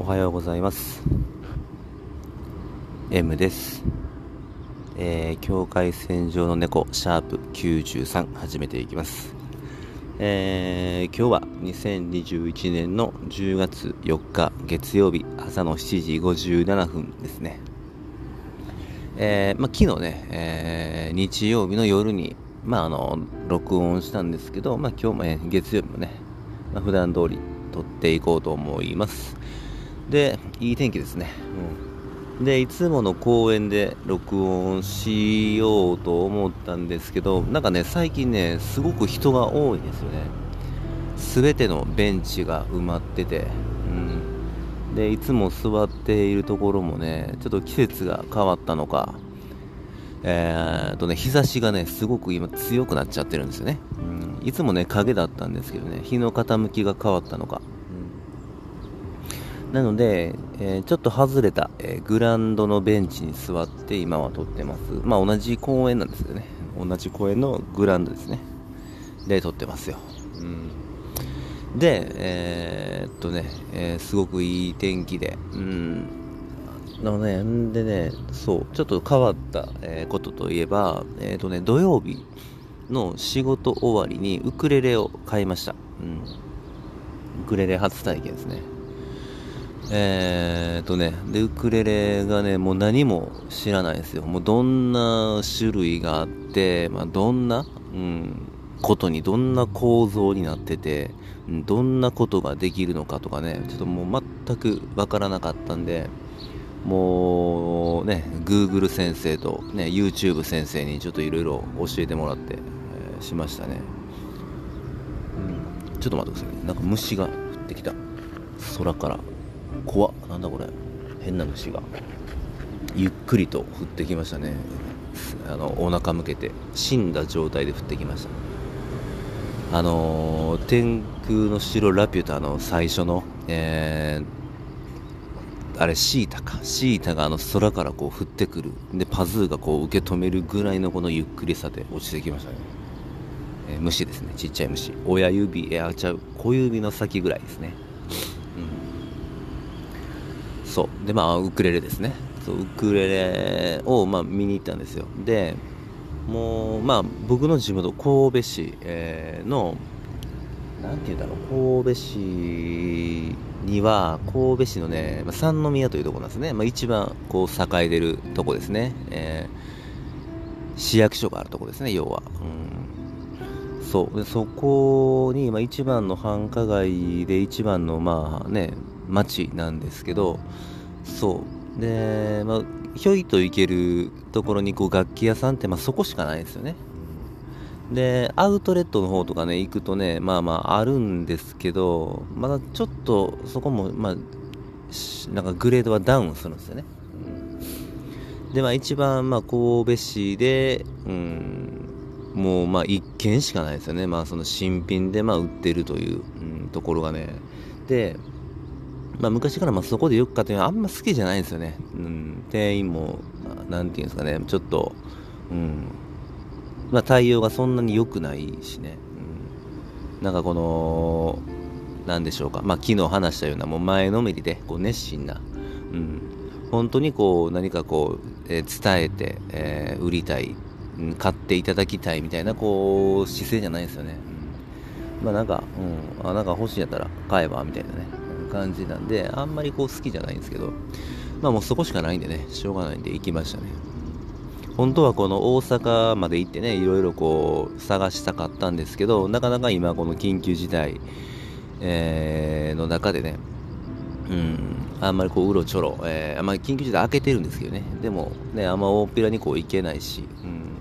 おはようございます。M です。えー、境界線上の猫シャープ93始めていきます。えー、今日は2021年の10月4日月曜日朝の7時57分ですね。えー、まあ、昨日ね、えー、日曜日の夜にまああの録音したんですけど、まあ、今日も、ね、月曜日もね、まあ、普段通り撮っていこうと思います。でいい天気ですね、うん、でいつもの公園で録音しようと思ったんですけどなんかね最近ねすごく人が多いんですよね。全てのベンチが埋まってて、うん、でいつも座っているところもねちょっと季節が変わったのかえー、とね、日差しがね、すごく今強くなっちゃってるんですよね。うん、いつもね、影だったんですけどね、日の傾きが変わったのか。なので、えー、ちょっと外れた、えー、グランドのベンチに座って今は撮ってます。まあ同じ公園なんですよね。同じ公園のグランドですね。で、撮ってますよ。うん、で、えー、っとね、えすごくいい天気で、うんのね、んでね、そう、ちょっと変わった、え、ことといえば、えっ、とね、土曜日の仕事終わりにウクレレを買いました。うん。ウクレレ初体験ですね。えーとね、で、ウクレレがね、もう何も知らないですよ。もうどんな種類があって、まあ、どんな、うん、ことに、どんな構造になってて、どんなことができるのかとかね、ちょっともう全くわからなかったんで、もうね、Google 先生と、ね、YouTube 先生にちょっといろいろ教えてもらって、えー、しましたね、うん。ちょっと待ってくださいね。なんか虫が降ってきた。空から。怖っ。なんだこれ。変な虫が。ゆっくりと降ってきましたね。あの、お腹向けて、死んだ状態で降ってきました。あのー、天空の城ラピュタの最初の、えーあれシータかシータがあの空からこう降ってくるでパズーがこう受け止めるぐらいのこのゆっくりさで落ちてきましたね、えー、虫ですねちっちゃい虫親指えあちゃう小指の先ぐらいですねそう。でまあウクレレですね。そうウクレレをまあ見に行ったんですよ。でもうまあ僕の地元神戸市、えー、のなんて言うんだろう。神戸市には神戸市のね、まあ、三宮というところなんですね、まあ、一番こう栄えてるとこですね、えー、市役所があるとこですね要は、うん、そう。でそこに、まあ、一番の繁華街で一番のまあね町なんですけどそうで、まあ、ひょいと行けるところにこう楽器屋さんって、まあ、そこしかないですよねで、アウトレットの方とかね、行くとね、まあまああるんですけど、まだちょっとそこも、まあ、なんかグレードはダウンするんですよね。で、まあ一番、まあ神戸市で、うん、もうまあ1軒しかないですよね。まあその新品でまあ売ってるという、うん、ところがね。で、まあ昔からまあそこでよく買ってあんま好きじゃないんですよね。うん、店員も、なんていうんですかね、ちょっと、うん、まあ、対応がそんなに良くないしね、うん、なんかこの、なんでしょうか、まあ、昨日話したような、もう前のめりで、こう熱心な、うん、本当にこう、何かこう、えー、伝えて、えー、売りたい、うん、買っていただきたいみたいな、こう、姿勢じゃないですよね。うん、まあなんか、うん、あ、なんか欲しいやったら買えば、みたいなね、感じなんで、あんまりこう好きじゃないんですけど、まあもうそこしかないんでね、しょうがないんで行きましたね。本当はこの大阪まで行ってね、いろいろこう探したかったんですけど、なかなか今この緊急事態、えー、の中でね、うん、あんまりこううろちょろ、えー、あんまり緊急事態開けてるんですけどね、でもね、あんま大っぴらにこう行けないし、うん、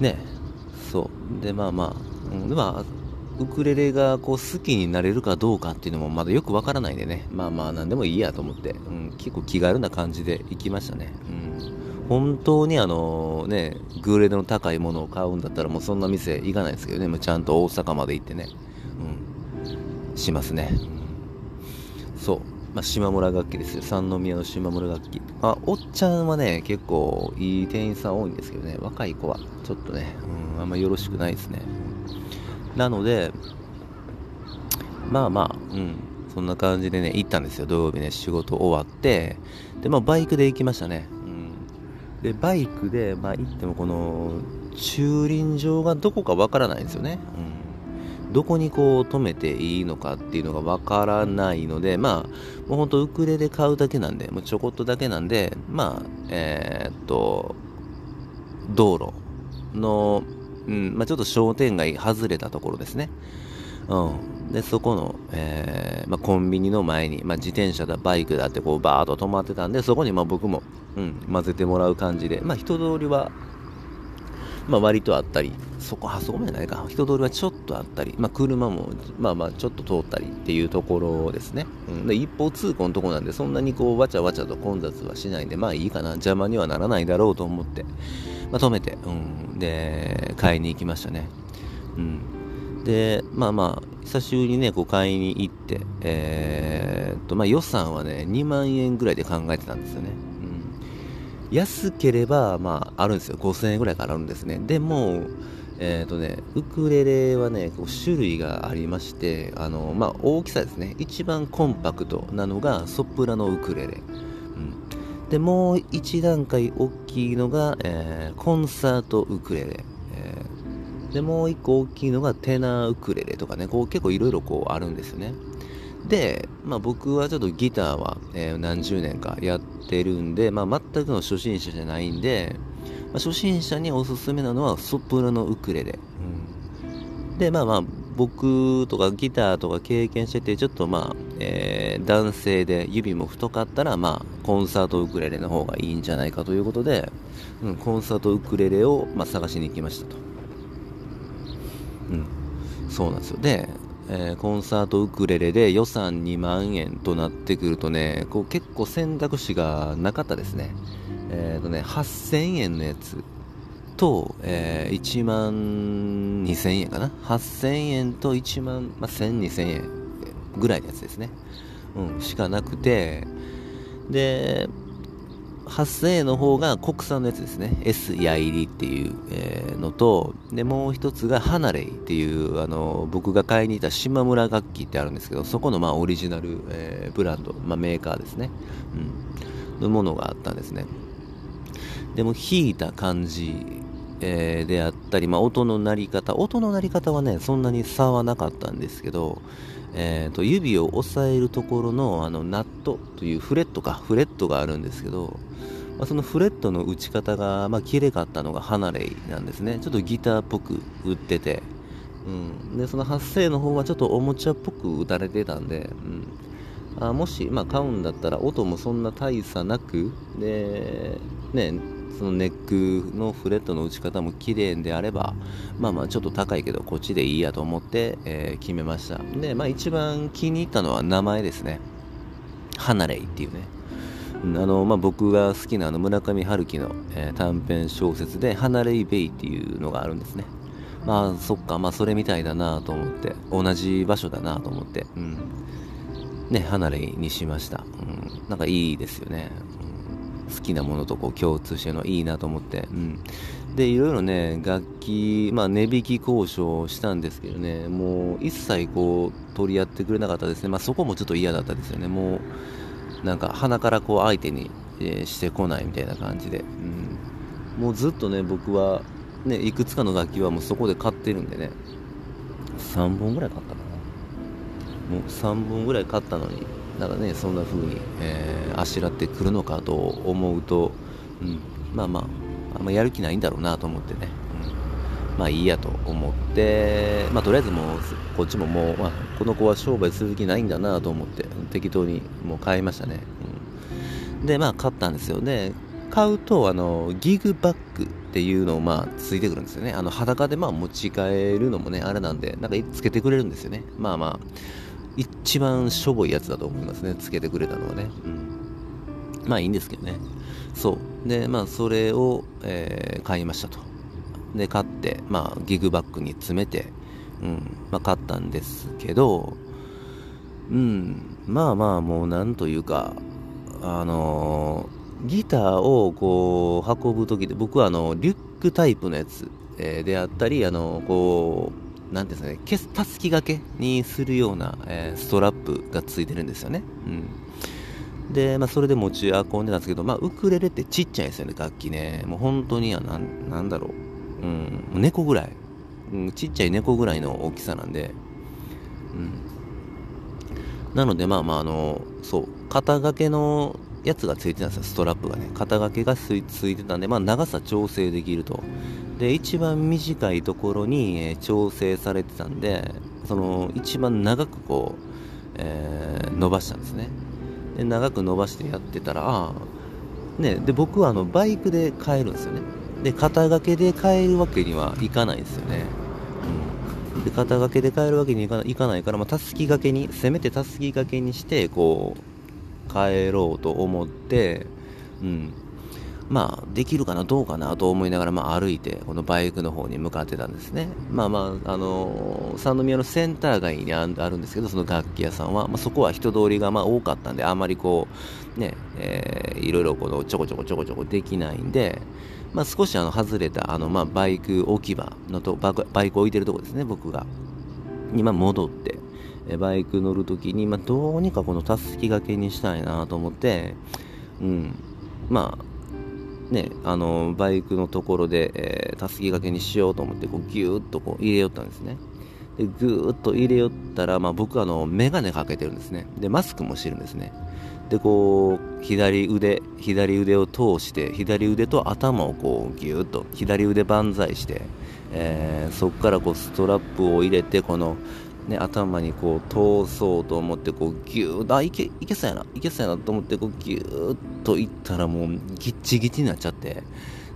ね、そう。で、まあまあ、うん、まあ、ウクレレがこう好きになれるかどうかっていうのもまだよくわからないんでね、まあまあ何でもいいやと思って、うん、結構気軽な感じで行きましたね。うん本当にあのね、グレードの高いものを買うんだったらもうそんな店行かないですけどね、もうちゃんと大阪まで行ってね、うん、しますね。うんそう。まあ、島村楽器ですよ。三宮の島村楽器。まあ、おっちゃんはね、結構いい店員さん多いんですけどね、若い子はちょっとね、うん、あんまよろしくないですね。なので、まあまあ、うん、そんな感じでね、行ったんですよ、土曜日ね、仕事終わって、で、まあ、バイクで行きましたね。うん。で、バイクで、まあ、行っても、この、駐輪場がどこかわからないんですよね。うん。どこにこう止めていいのかっていうのがわからないので、まあ、もうほんとウクレレ買うだけなんで、もうちょこっとだけなんで、まあ、えー、っと、道路の、うん、まあ、ちょっと商店街外れたところですね。うん。で、そこの、えー、まあ、コンビニの前に、まあ、自転車だ、バイクだってこうバーッと止まってたんで、そこにま僕も、うん、混ぜてもらう感じで、まあ、人通りは、まあ、割とあったり、そこ、あそこまでないか、人通りはちょっとあったり、まあ、車も、まあまあ、ちょっと通ったりっていうところですね。うん、で、一方通行のとこなんで、そんなにこう、わちゃわちゃと混雑はしないんで、まあいいかな、邪魔にはならないだろうと思って、まあ、止めて、うん、で、買いに行きましたね。うん。で、まあまあ、久しぶりにね、こう買いに行って、えー、っと、まあ予算はね、2万円ぐらいで考えてたんですよね。うん。安ければ、まあ、あるんですよ。5000円ぐらいからあるんですね。でも、えー、っとね、ウクレレはね、こう種類がありまして、あの、まあ、大きさですね。一番コンパクトなのがソプラノウクレレ。で、もう一段階大きいのが、えー、コンサートウクレレ。えー、で、もう一個大きいのがテナーウクレレとかね、こう結構いろいろこうあるんですよね。で、まあ僕はちょっとギターは、えー、何十年かやってるんで、まあ全くの初心者じゃないんで、まあ、初心者におすすめなのはソプラノウクレレ。うん、で、まあまあ僕とかギターとか経験してて、ちょっとまあ、えー、男性で指も太かったら、まあ、コンサートウクレレの方がいいんじゃないかということで、うん、コンサートウクレレを、まあ、探しに行きましたと。うん、そうなんですよ。で、えー、コンサートウクレレで予算2万円となってくるとね、こう結構選択肢がなかったですね。えっ、ー、とね、8000円のやつと、えー、1万2000円かな？8000円と1万、まあ、1000、2000円ぐらいのやつですね。うん、しかなくて、で、8000円の方が国産のやつですね。S ヤイリっていう、えー、のと、で、もう一つがハナレイっていう、あの、僕が買いに行った島村楽器ってあるんですけど、そこのまあオリジナル、えー、ブランド、まあ、メーカーですね。うん。のものがあったんですね。でも弾いた感じえー、であったり、まあ、音の鳴り方、音の鳴り方はね、そんなに差はなかったんですけど、えーと、指を押さえるところのあのナットというフレットか、フレットがあるんですけど、まあ、そのフレットの打ち方が、まあ、綺麗かったのがハナレイなんですね。ちょっとギターっぽく打ってて、うん、でその発声の方はちょっとおもちゃっぽく打たれてたんで、うん、あもし、まあ、買うんだったら音もそんな大差なくで、ね、そのネックのフレットの打ち方も綺麗であれば、まあまあちょっと高いけどこっちでいいやと思って、えー、決めました。で、まあ一番気に入ったのは名前ですね。ハナレイっていうね。あの、まあ、僕が好きなあの村上春樹の、えー、短編小説で、ハナレイベイっていうのがあるんですね。まあ、そっか、まあ、それみたいだなと思って、同じ場所だなと思って、うん。ね、ハナレイにしました。うん。なんかいいですよね。好きなものとこう共通してるのいいなと思って、うん、でいろいろね楽器、まあ、値引き交渉したんですけどねもう一切こう取り合ってくれなかったですね、まあ、そこもちょっと嫌だったですよね。もうなんか鼻からこう相手に、えー、してこないみたいな感じで、うん、もうずっとね僕はねいくつかの楽器はもうそこで買ってるんでね。3本ぐらい買ったかな。もう3本ぐらい買ったのに。なんかねそんな風に、えー、あしらってくるのかと思うと、うん、まあまああんまやる気ないんだろうなと思ってね、うん、まあいいやと思ってまあとりあえずもうこっちももう、まあ、この子は商売する気ないんだなと思って適当にもう買いましたね、うん、でまあ買ったんですよね。買うとあのギグバッグっていうのをまあついてくるんですよね。あの裸でまあ持ち帰るのもねあれなんでなんかつけてくれるんですよね。まあまあ。一番しょぼいやつだと思いますね、つけてくれたのはね。うん。まあいいんですけどね。そう。で、まあそれを、えー、買いましたと。で、買って、まあギグバッグに詰めて、うん、まあ買ったんですけど、うん、まあまあもうなんというか、あのー、ギターをこう運ぶときで、僕はあの、リュックタイプのやつ、えー、であったり、あのー、こう、なんですかね、消す、たすき掛けにするような、えー、ストラップがついてるんですよね。うん。で、まあ、それで持ち運んでたんですけど、まあ、ウクレレってちっちゃいですよね、楽器ね。もう本当に、なん、なんだろう。うん、猫ぐらい。うん、ちっちゃい猫ぐらいの大きさなんで、うん。なので、まあまあ、あの、そう、肩掛けのやつがついてたんですよ、ストラップがね。肩掛けがついてたんで、まあ、長さ調整できると。で、一番短いところに、調整されてたんで、その、一番長くこう、えー、伸ばしたんですね。で、長く伸ばしてやってたら、ね、で、僕はあの、バイクで帰るんですよね。で、肩掛けで帰るわけにはいかないんですよね。うん。で、肩掛けで帰るわけにいかいかないから、ま、たすき掛けに、せめてたすき掛けにして、こう、帰ろうと思って、うん。まあ、できるかな、どうかなと思いながら、まあ、歩いて、このバイクの方に向かってたんですね。まあまあ、あの三宮のセンター街にあるんですけど、その楽器屋さんは、まあ、そこは人通りがまあ多かったんで、あまりこう、ね、えー、いろいろこのちょこちょこちょこちょこできないんで、まあ、少しあの外れたあの、まあ、バイク置き場のとバイク置いてるとこですね、僕が。に、まあ、戻って、バイク乗るときに、まあ、どうにかこのたすき掛けにしたいなと思って、うん、まあ、ね、あのバイクのところで、えー、たすき掛けにしようと思ってこうギューッとこう入れよったんですね。でぐーっと入れよったら、まあ、僕はあの眼鏡かけてるんですね。でマスクもしてるんですね。でこう左腕左腕を通して左腕と頭をこうギューッと左腕万歳して、えー、そこからこうストラップを入れてこのね、頭にこう通そうと思ってこうギューッあいけいけそうやないけそうやなと思ってこうギューッといったらもうギッチギチになっちゃって。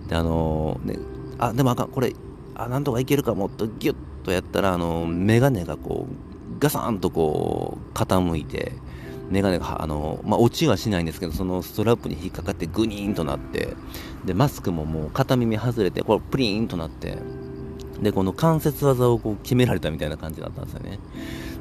であのー、ねあでもあかんこれあなんとかいけるかもっとギュッとやったらあのー、眼鏡がこうガサンとこう傾いて眼鏡があのー、まあ、落ちはしないんですけどそのストラップに引っかかってグニーンとなってでマスクももう片耳外れてこれプリーンとなって。で、この関節技をこう決められたみたいな感じだったんですよね。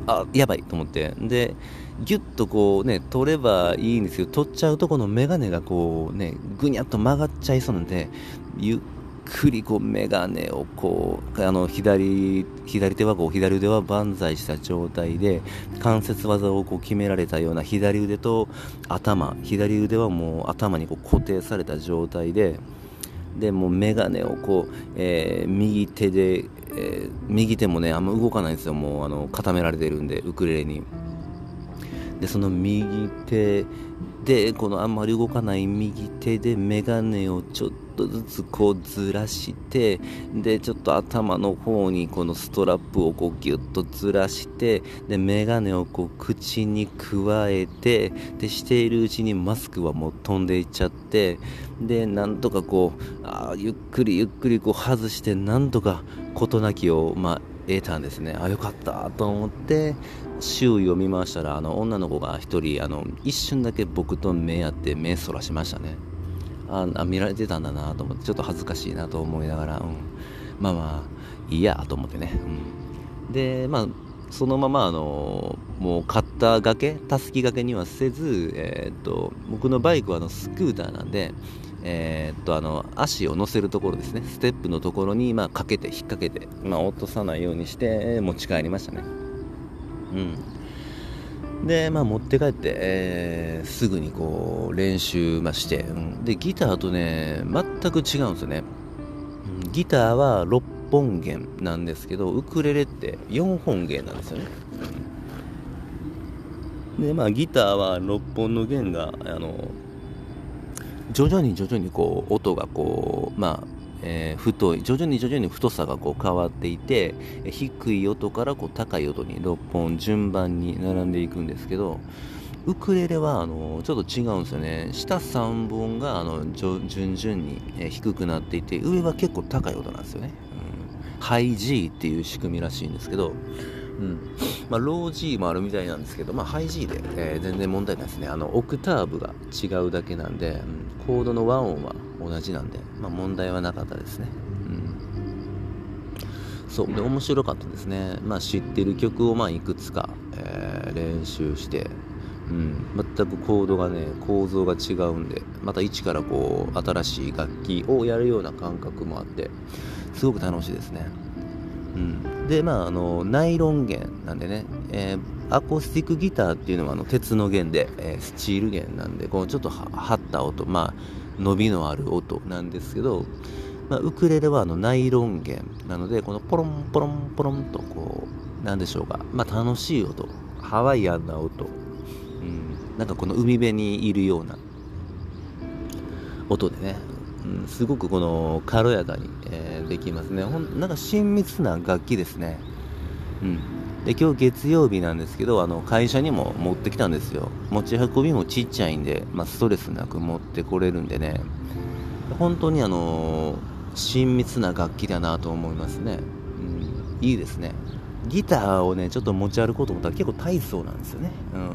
あ、やばいと思って。で、ギュッとこうね、取ればいいんですけど、取っちゃうとこのメガネがこうね、ぐにゃっと曲がっちゃいそうなんで、ゆっくりこうメガネをこう、あの、左、左手はこう、左腕は万歳した状態で、関節技をこう決められたような左腕と頭、左腕はもう頭にこう固定された状態で、でもう眼鏡をこう、えー、右手で、えー、右手もねあんま動かないんですよ。もうあの固められてるんでウクレレに。でその右手でこのあんまり動かない右手で眼鏡をちょっとずつこうずらしてでちょっと頭の方にこのストラップをこうギュッとずらしてで眼鏡をこう口にくわえてでしているうちにマスクはもう飛んでいっちゃってでなんとかこうあゆっくりゆっくりこう外してなんとか事なきをまあ得たんですね。あよかったと思って周囲を見ましたらあの女の子が1人あの一瞬だけ僕と目合って目そらしましたね。ああ見られてたんだなと思ってちょっと恥ずかしいなと思いながら、うん、まあまあいいやと思ってね、うん、でまあそのままあのもう買った掛けたすき掛けにはせず、えー、っと僕のバイクはあのスクーターなんでえ、っとあの足を乗せるところですね。ステップのところに、まあ、かけて引っ掛けて、まあ、落とさないようにして持ち帰りましたね。うん。でまあ持って帰って、えー、すぐにこう練習まして、うん、でギターとね全く違うんですよね、うん、ギターは6本弦なんですけどウクレレって4本弦なんですよね。でまあギターは6本の弦があの徐々に徐々にこう音がこうまあえー、太い徐々に徐々に太さがこう変わっていて低い音からこう高い音に6本順番に並んでいくんですけどウクレレはあのちょっと違うんですよね。下3本があの順々に、低くなっていて上は結構高い音なんですよね、うん、ハイ G っていう仕組みらしいんですけどうん。まあ、ロー G もあるみたいなんですけど、まあ、ハイ G で、えー、全然問題ないですね。あのオクターブが違うだけなんで、うん、コードの和音は同じなんで、まあ、問題はなかったですね、うん、そう。で面白かったですね、まあ、知ってる曲をまあいくつか、えー、練習してうん、全くコードがね構造が違うんでまた一からこう新しい楽器をやるような感覚もあってすごく楽しいですね。うん。でまああのナイロン弦なんでね、えー、アコースティックギターっていうのはあの鉄の弦で、えー、スチール弦なんでこうちょっと張った音まあ伸びのある音なんですけど、まあ、ウクレレはあのナイロン弦なのでこのポロンポロンポロンとこうなんでしょうか、まあ、楽しい音ハワイアンな音、うん、なんかこの海辺にいるような音でね、すごくこの軽やかに、えー、できますね。ほんなんか親密な楽器ですね、うん、で今日月曜日なんですけどあの会社にも持ってきたんですよ。持ち運びもちっちゃいんで、まあ、ストレスなく持ってこれるんでね。本当にあの親密な楽器だなと思いますね、うん、いいですね。ギターをねちょっと持ち歩こうと思ったら結構大層なんですよね、うん、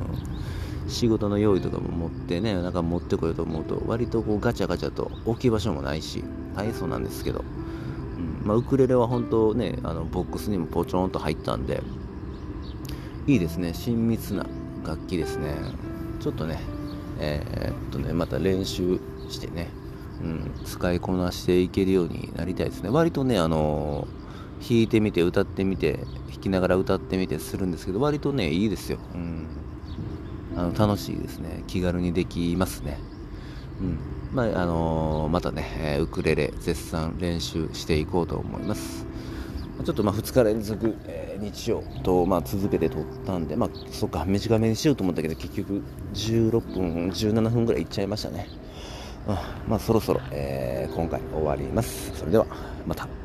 仕事の用意とかも持ってねなんか持ってこようと思うと割とこうガチャガチャと置き場所もないし大層なんですけど、うんまあ、ウクレレは本当ねあのボックスにもポチョンと入ったんでいいですね。親密な楽器ですね。ちょっとねえー、っとねまた練習してね、うん、使いこなしていけるようになりたいですね。割とねあの弾いてみて歌ってみて弾きながら歌ってみてするんですけど割とねいいですよ、うん、あの楽しいですね気軽にできますねうんまああのー、またねウクレレ絶賛練習していこうと思いますちょっとまあ2日連続、えー、日曜とまあ続けて撮ったんで、まあ、そっか、短めにしようと思ったけど、結局16分、17分ぐらいいっちゃいましたね。うん、まあ、そろそろ、えー、今回終わります。それでは、また。